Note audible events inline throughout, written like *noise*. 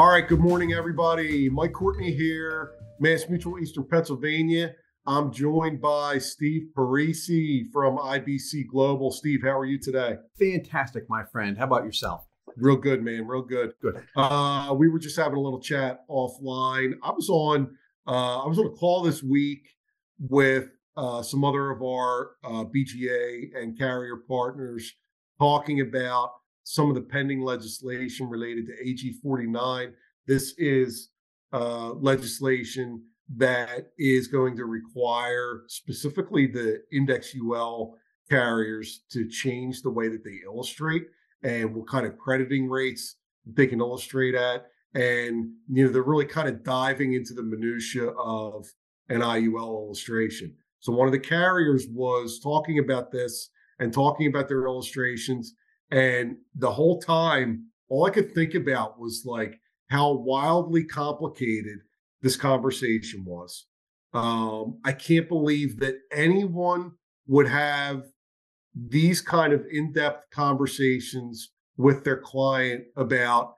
All right, good morning, everybody. Mike Courtney here, Mass Mutual Eastern Pennsylvania. I'm joined by Steve Parisi from IBC Global. Steve, how are you today? Fantastic, my friend. How about yourself? Real good, man. Real good. Good. Uh, we were just having a little chat offline. I was on uh, I was on a call this week with uh, some other of our uh, BGA and carrier partners talking about some of the pending legislation related to AG 49. This is uh, legislation that is going to require specifically the index UL carriers to change the way that they illustrate and what kind of crediting rates they can illustrate at. And you know, they're really kind of diving into the minutia of an IUL illustration. So one of the carriers was talking about this and talking about their illustrations. And the whole time, all I could think about was like how wildly complicated this conversation was. Um, I can't believe that anyone would have these kind of in-depth conversations with their client about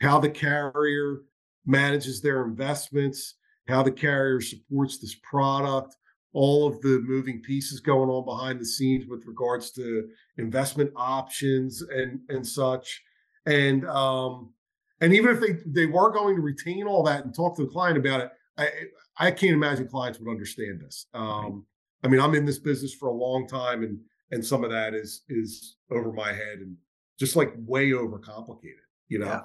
how the carrier manages their investments, how the carrier supports this product, all of the moving pieces going on behind the scenes with regards to investment options and and such. And um, and even if they they were going to retain all that and talk to the client about it, I I can't imagine clients would understand this. Um, I mean, I'm in this business for a long time, and and some of that is is over my head and just like way overcomplicated. You know, yeah.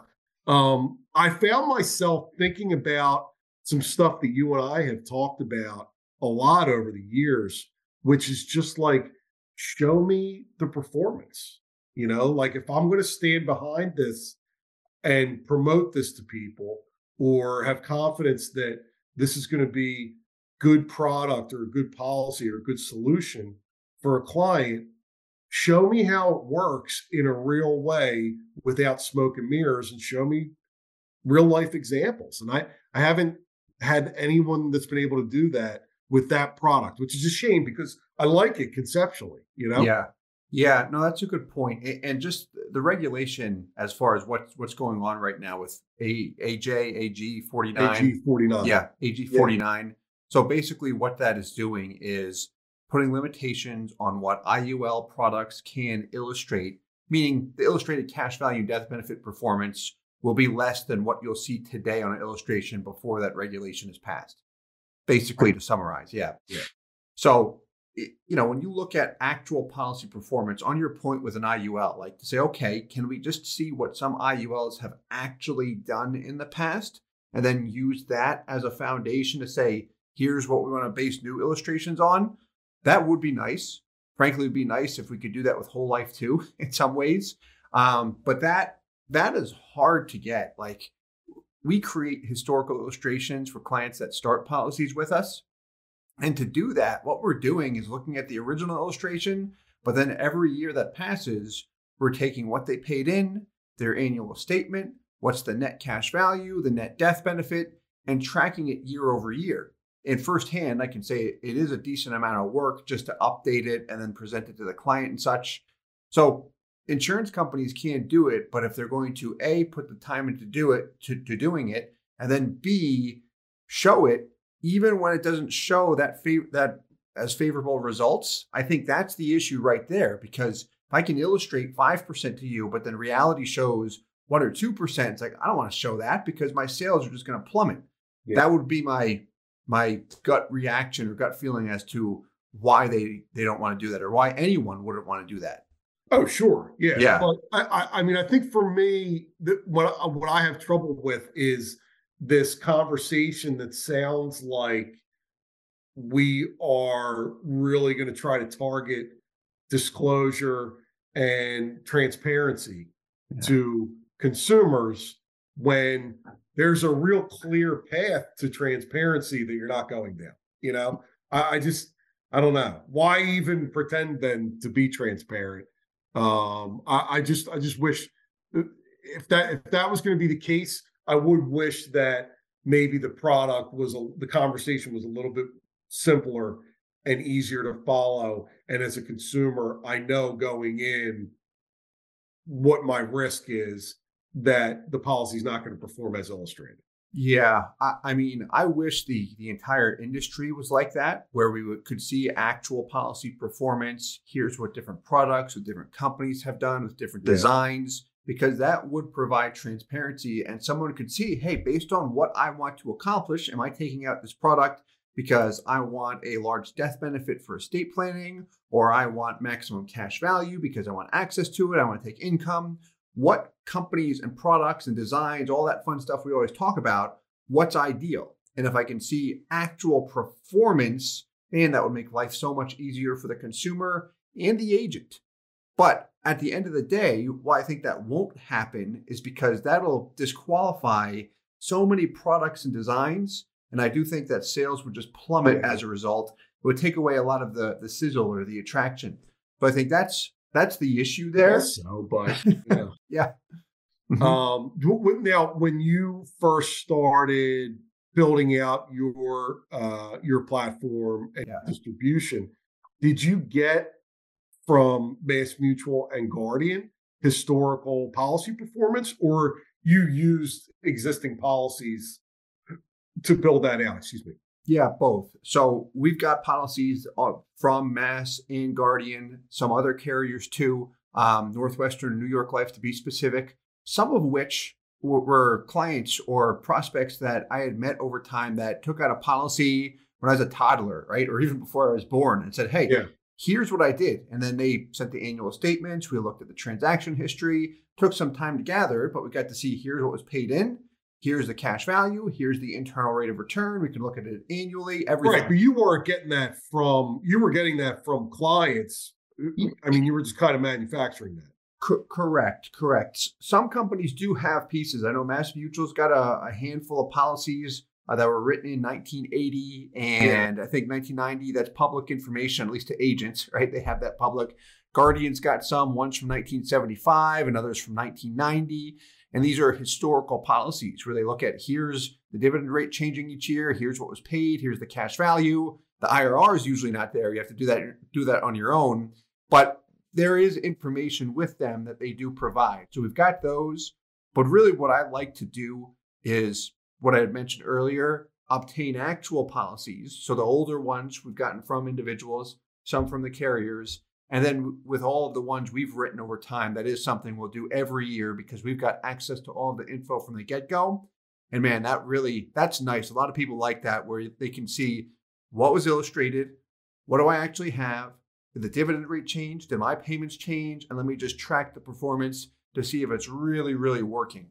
um, I found myself thinking about some stuff that you and I have talked about a lot over the years, which is just like show me the performance. You know, like if I'm going to stand behind this and promote this to people or have confidence that this is going to be good product or a good policy or a good solution for a client show me how it works in a real way without smoke and mirrors and show me real life examples and i i haven't had anyone that's been able to do that with that product which is a shame because i like it conceptually you know yeah yeah no that's a good point. and just the regulation as far as what's what's going on right now with a aj ag 49 ag 49 yeah ag 49 yeah. so basically what that is doing is putting limitations on what IUL products can illustrate, meaning the illustrated cash value death benefit performance will be less than what you'll see today on an illustration before that regulation is passed. Basically, to summarize, yeah. Yeah. So, you know, when you look at actual policy performance on your point with an IUL, like to say, okay, can we just see what some IULs have actually done in the past and then use that as a foundation to say, here's what we want to base new illustrations on? That would be nice. Frankly, it would be nice if we could do that with whole life too, *laughs* in some ways. Um, but that that is hard to get. Like we create historical illustrations for clients that start policies with us. And to do that, what we're doing is looking at the original illustration, but then every year that passes, we're taking what they paid in, their annual statement, what's the net cash value, the net death benefit, and tracking it year over year and firsthand, I can say it is a decent amount of work just to update it and then present it to the client and such. So insurance companies can't do it, but if they're going to A, put the time into do it to, to doing it, and then B, show it, even when it doesn't show that fav- that as favorable results, I think that's the issue right there. Because if I can illustrate 5% to you, but then reality shows one or 2%, it's like, I don't want to show that because my sales are just going to plummet. Yeah. That would be my my gut reaction or gut feeling as to why they they don't want to do that or why anyone wouldn't want to do that. Oh, sure, yeah, yeah. But I, I mean, I think for me, the, what what I have trouble with is this conversation that sounds like we are really going to try to target disclosure and transparency yeah. to consumers when there's a real clear path to transparency that you're not going down. You know, I, I just I don't know why even pretend then to be transparent. Um, I, I just I just wish uh, if that if that was going to be the case, I would wish that maybe the product was a, the conversation was a little bit simpler and easier to follow. And as a consumer, I know going in what my risk is that the policy is not going to perform as illustrated. Yeah, I, I, mean, I wish the the entire industry was like that, where we would, could see actual policy performance. Here's what different products or different companies have done with different yeah. designs, because that would provide transparency, and someone could see, hey, based on what I want to accomplish, am I taking out this product because I want a large death benefit for estate planning, or I want maximum cash value because I want access to it, I want to take income, what companies and products and designs, all that fun stuff we always talk about, what's ideal. And if I can see actual performance, man, that would make life so much easier for the consumer and the agent. But at the end of the day, why I think that won't happen is because that'll disqualify so many products and designs. And I do think that sales would just plummet as a result. It would take away a lot of the, the sizzle or the attraction. But I think that's that's the issue there. So, but *laughs* yeah. yeah. Mm-hmm. Um, now, when you first started building out your uh, your platform and yeah. distribution, did you get from Mass Mutual and Guardian historical policy performance, or you used existing policies to build that out? Excuse me. Yeah, both. So we've got policies uh, from Mass and Guardian, some other carriers too, um, Northwestern, New York Life to be specific, some of which were clients or prospects that I had met over time that took out a policy when I was a toddler, right? Or even before I was born and said, hey, yeah. here's what I did. And then they sent the annual statements. We looked at the transaction history, took some time to gather, but we got to see here's what was paid in here's the cash value, here's the internal rate of return. We can look at it annually, everything. Right, but you weren't getting that from you were getting that from clients. I mean, you were just kind of manufacturing that. Co- correct, correct. Some companies do have pieces. I know Mass Mutual's got a, a handful of policies uh, that were written in 1980 and yeah. I think 1990. That's public information, at least to agents, right? They have that public. Guardian's got some, one's from 1975 and others from 1990. And these are historical policies where they look at here's the dividend rate changing each year, here's what was paid, here's the cash value. The IRR is usually not there. You have to do that do that on your own, but there is information with them that they do provide. So we've got those, but really what I like to do is what I had mentioned earlier, obtain actual policies. So the older ones we've gotten from individuals, some from the carriers, and then with all of the ones we've written over time, that is something we'll do every year because we've got access to all the info from the get go. And man, that really, that's nice. A lot of people like that where they can see what was illustrated, what do I actually have, did the dividend rate change, did my payments change, and let me just track the performance to see if it's really, really working.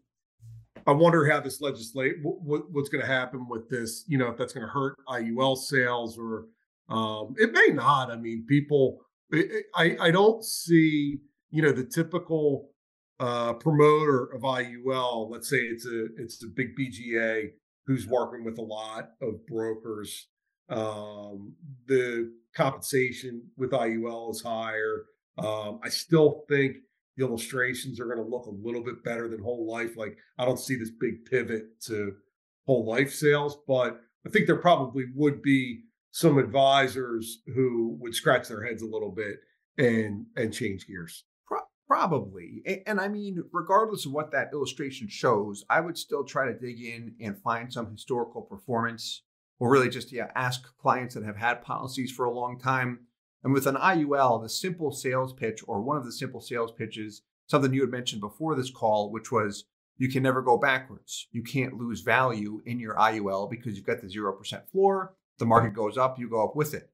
I wonder how this legislate what, what's going to happen with this. You know, if that's going to hurt IUL sales or um, it may not. I mean, people I, I don't see, you know, the typical uh, promoter of IUL. Let's say it's a it's a big BGA who's working with a lot of brokers. Um, the compensation with IUL is higher. Um, I still think the illustrations are going to look a little bit better than whole life. Like I don't see this big pivot to whole life sales, but I think there probably would be some advisors who would scratch their heads a little bit and and change gears. Probably. And I mean, regardless of what that illustration shows, I would still try to dig in and find some historical performance or really just yeah, ask clients that have had policies for a long time. And with an IUL, the simple sales pitch or one of the simple sales pitches, something you had mentioned before this call, which was you can never go backwards. You can't lose value in your IUL because you've got the 0% floor the market goes up, you go up with it.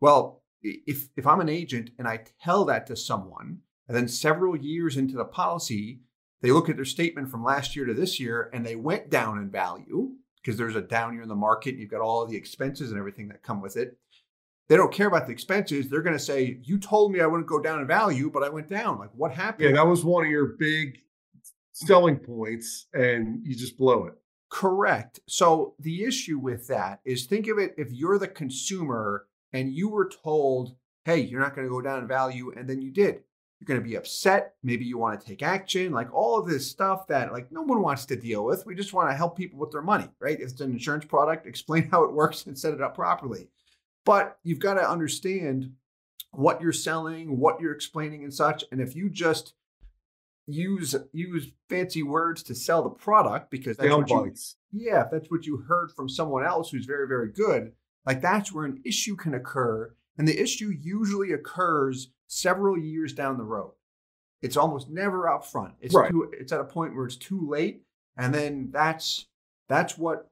Well, if if I'm an agent and I tell that to someone, and then several years into the policy, they look at their statement from last year to this year and they went down in value because there's a down year in the market and you've got all the expenses and everything that come with it. They don't care about the expenses. They're going to say, You told me I wouldn't go down in value, but I went down. Like, what happened? Yeah, that was one of your big selling points, and you just blow it. Correct. So the issue with that is think of it if you're the consumer and you were told, hey, you're not going to go down in value, and then you did. You're going to be upset. Maybe you want to take action, like all of this stuff that like no one wants to deal with. We just want to help people with their money, right? If it's an insurance product, explain *laughs* how it works and set it up properly. But you've got to understand what you're selling, what you're explaining, and such. And if you just use use fancy words to sell the product because that's what you, yeah, if that's what you heard from someone else who's very, very good, like that's where an issue can occur. And the issue usually occurs several years down the road. It's almost never up front. It's Right. too, it's at a point where it's too late. And then that's that's what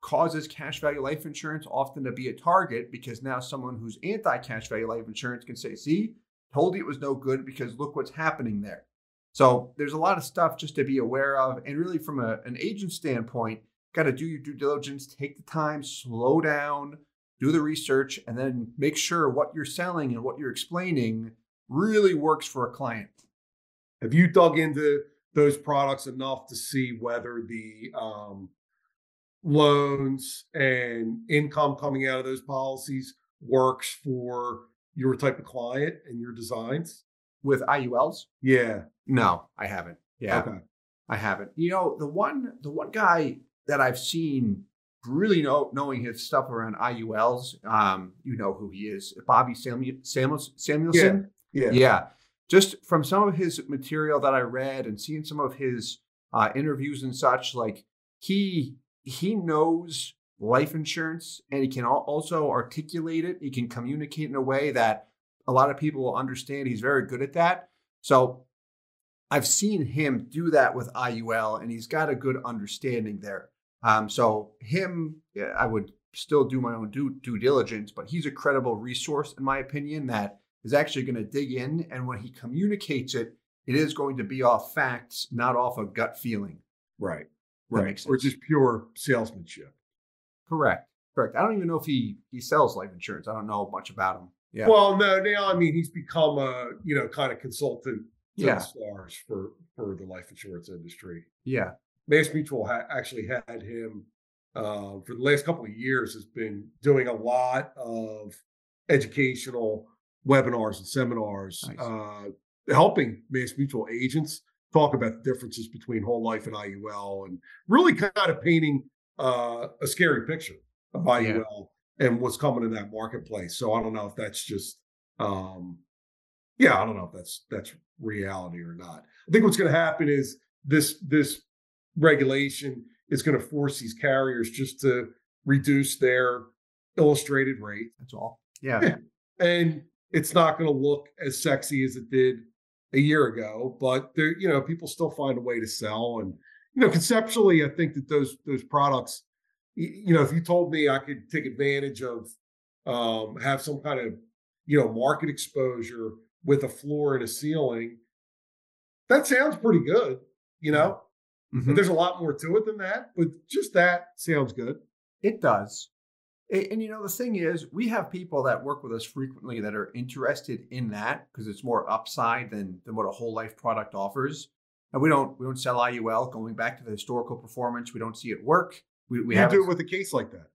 causes cash value life insurance often to be a target because now someone who's anti-cash value life insurance can say, see, told you it was no good because look what's happening there. So there's a lot of stuff just to be aware of. And really, from a, an agent standpoint, got to do your due diligence, take the time, slow down, do the research, and then make sure what you're selling and what you're explaining really works for a client. Have you dug into those products enough to see whether the um, loans and income coming out of those policies works for your type of client and your designs? With IULs? Yeah. No, I haven't. Yeah. Okay. I haven't. You know, the one the one guy that I've seen really know knowing his stuff around IULs, um, you know who he is, Bobby Samuel, Samuels, Samuelson. Yeah. Yeah. Just from some of his material that I read and seeing some of his uh, interviews and such, like he he knows life insurance and he can also articulate it. He can communicate in a way that a lot of people will understand. He's very good at that. So I've seen him do that with IUL, and he's got a good understanding there. Um, so him, yeah, I would still do my own due, due diligence, but he's a credible resource, in my opinion, that is actually going to dig in. And when he communicates it, it is going to be off facts, not off a gut feeling. Right. Right. Or just pure salesmanship. Correct. Correct. I don't even know if he he sells life insurance. I don't know much about him. Yeah. Well, no, now I mean he's become a you know kind of consultant to Yeah. the stars for for the life insurance industry. yeah. Mass Mutual ha- actually had him uh, for the last couple of years. Has been doing a lot of educational webinars and seminars, Nice. uh, helping Mass Mutual agents talk about the differences between whole life and IUL, and really kind of painting uh, a scary picture of IUL and what's coming in that marketplace. So I don't know if that's just, um, yeah, I don't know if that's that's reality or not. I think what's going to happen is this this regulation is going to force these carriers just to reduce their illustrated rate, That's all. Yeah. Yeah. and it's not going to look as sexy as it did a year ago. But there, you know, people still find a way to sell, and you know, conceptually, I think that those those products, you know, if you told me I could take advantage of, um, have some kind of, you know, market exposure with a floor and a ceiling, that sounds pretty good. You know, Mhm. there's a lot more to it than that, but just that sounds good. It does. And, you know, the thing is, we have people that work with us frequently that are interested in that because it's more upside than than what a whole life product offers. And we don't we don't sell IUL. Going back to the historical performance, we don't see it work. We we you have do it with a case like that.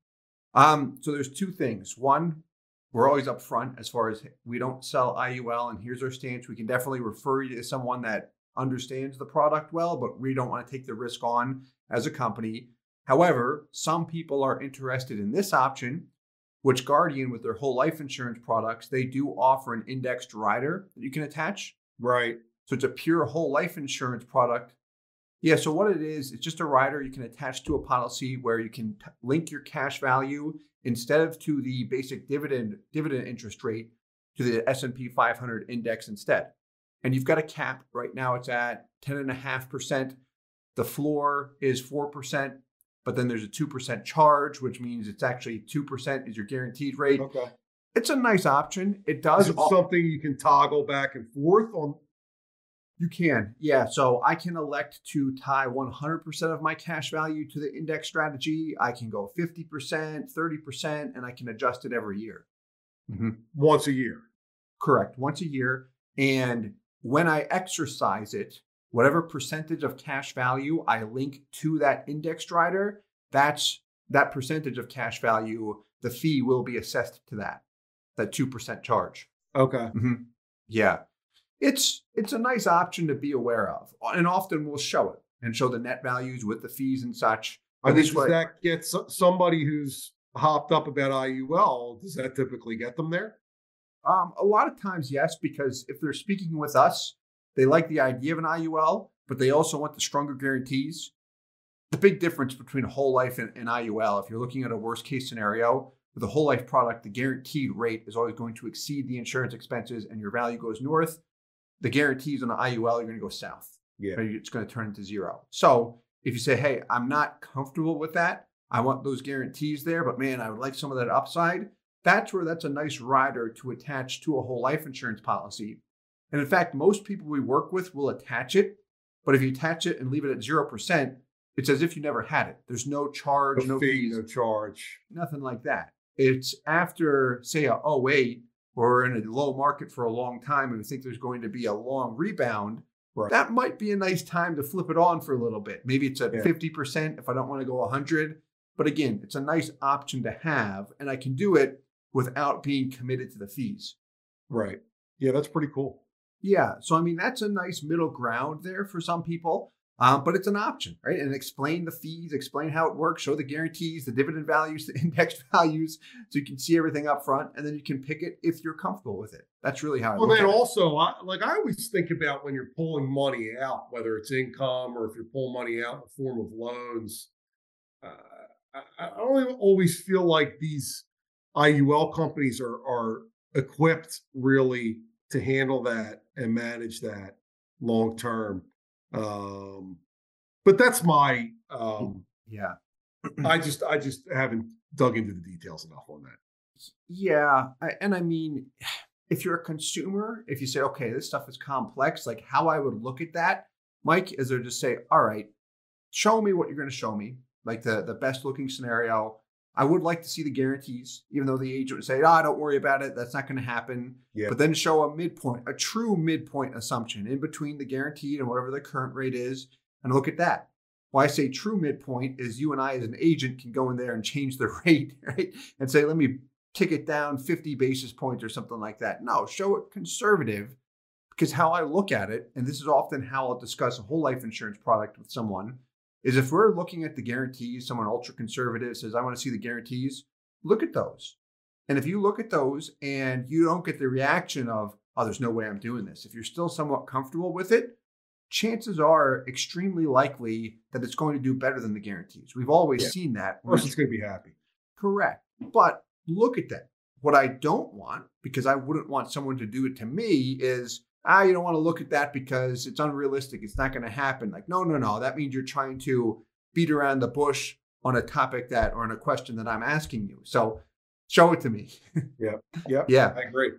Um, so there's two things. One, we're always upfront as far as we don't sell IUL, and here's our stance. We can definitely refer you to someone that understands the product well, but we don't want to take the risk on as a company. However, some people are interested in this option, which Guardian, with their whole life insurance products, they do offer an indexed rider that you can attach. Right. So it's a pure whole life insurance product. Yeah. So what it is, it's just a rider you can attach to a policy where you can t- link your cash value instead of to the basic dividend dividend interest rate to the S&P 500 index instead. And you've got a cap right now. It's at 10.5%. The floor is 4%, but then there's a 2% charge, which means it's actually 2% is your guaranteed rate. Okay. It's a nice option. It does it al- something you can toggle back and forth on? You can, yeah. So I can elect to tie 100% of my cash value to the index strategy. I can go 50%, 30%, and I can adjust it every year. once a year. Correct, once a year. And when I exercise it, whatever percentage of cash value I link to that index rider, that's that percentage of cash value, the fee will be assessed to that, that 2% charge. Okay. Mhm. Yeah. It's it's a nice option to be aware of. And often we'll show it and show the net values with the fees and such. I mean, this does that get somebody who's hopped up about IUL? Does that typically get them there? Um, a lot of times, yes, because if they're speaking with us, They like the idea of an IUL, but they also want the stronger guarantees. The big difference between a whole life and, and IUL, if you're looking at a worst case scenario, with a whole life product, the guaranteed rate is always going to exceed the insurance expenses and your value goes north. The guarantees on the IUL are going to go south. Yeah. It's going to turn into zero. So if you say, hey, I'm not comfortable with that, I want those guarantees there, but man, I would like some of that upside. That's where that's a nice rider to attach to a whole life insurance policy. And in fact, most people we work with will attach it. But if you attach it and leave it at 0%, it's as if you never had it. There's no charge, No no, fee, fees, no charge. nothing like that. It's after, say, a 08, or we're in a low market for a long time and we think there's going to be a long rebound. Right. That might be a nice time to flip it on for a little bit. Maybe it's at Yeah. 50% if I don't want to go 100. But again, it's a nice option to have, and I can do it without being committed to the fees. Right. Yeah, that's pretty cool. Yeah. So, I mean, that's a nice middle ground there for some people, um, but it's an option, right? And explain the fees, explain how it works, show the guarantees, the dividend values, *laughs* the index values, so you can see everything up front, and then you can pick it if you're comfortable with it. That's really how I Well, then also, I, like I always think about when you're pulling money out, whether it's income or if you're pulling money out in the form of loans. Uh, I, I don't always feel like these IUL companies are are equipped really to handle that and manage that long term. Um, but that's my. Um, Yeah. I just I just haven't dug into the details enough on that. Yeah, I, and I mean, *sighs* if you're a consumer, if you say, okay, this stuff is complex, like how I would look at that, Mike, is there just say, all right, show me what you're going to show me, like the the best looking scenario. I would like to see the guarantees, even though the agent would say, "Ah, don't worry about it. That's not going to happen." But then show a midpoint, a true midpoint assumption in between the guaranteed and whatever the current rate is, and look at that. Why I say true midpoint is you and I, as an agent, can go in there and change the *laughs* rate, right? And say, let me kick it down 50 basis points or something like that. No, show it conservative because how I look at it, and this is often how I'll discuss a whole life insurance product with someone, is if we're looking at the guarantees, someone ultra conservative says, I want to see the guarantees, look at those. And if you look at those and you don't get the reaction of, oh, there's no way I'm doing this, if you're still somewhat comfortable with it, chances are extremely likely that it's going to do better than the guarantees. We've always Yeah. seen that. Of course, it's going to be happy. Correct. But look at that. What I don't want, because I wouldn't want someone to do it to me, is ah, you don't want to look at that because it's unrealistic. It's not going to happen. Like, no, no, no. That means you're trying to beat around the bush on a topic that or on a question that I'm asking you. So show it to me. *laughs* Yeah. Yep. Yeah. I agree.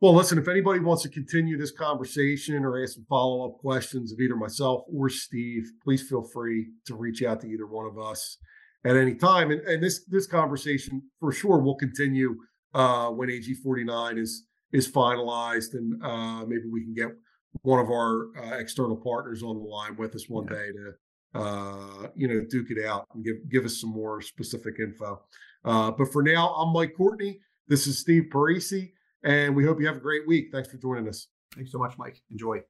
Well, listen, if anybody wants to continue this conversation or ask some follow up questions of either myself or Steve, please feel free to reach out to either one of us at any time. And, and this this conversation for sure will continue uh, when AG 49 is is finalized, and uh, maybe we can get one of our uh, external partners on the line with us one Yeah. day to uh, you know duke it out and give give us some more specific info. Uh, but for now, I'm Mike Courtney. This is Steve Parisi, and we hope you have a great week. Thanks for joining us. Thanks so much, Mike. Enjoy.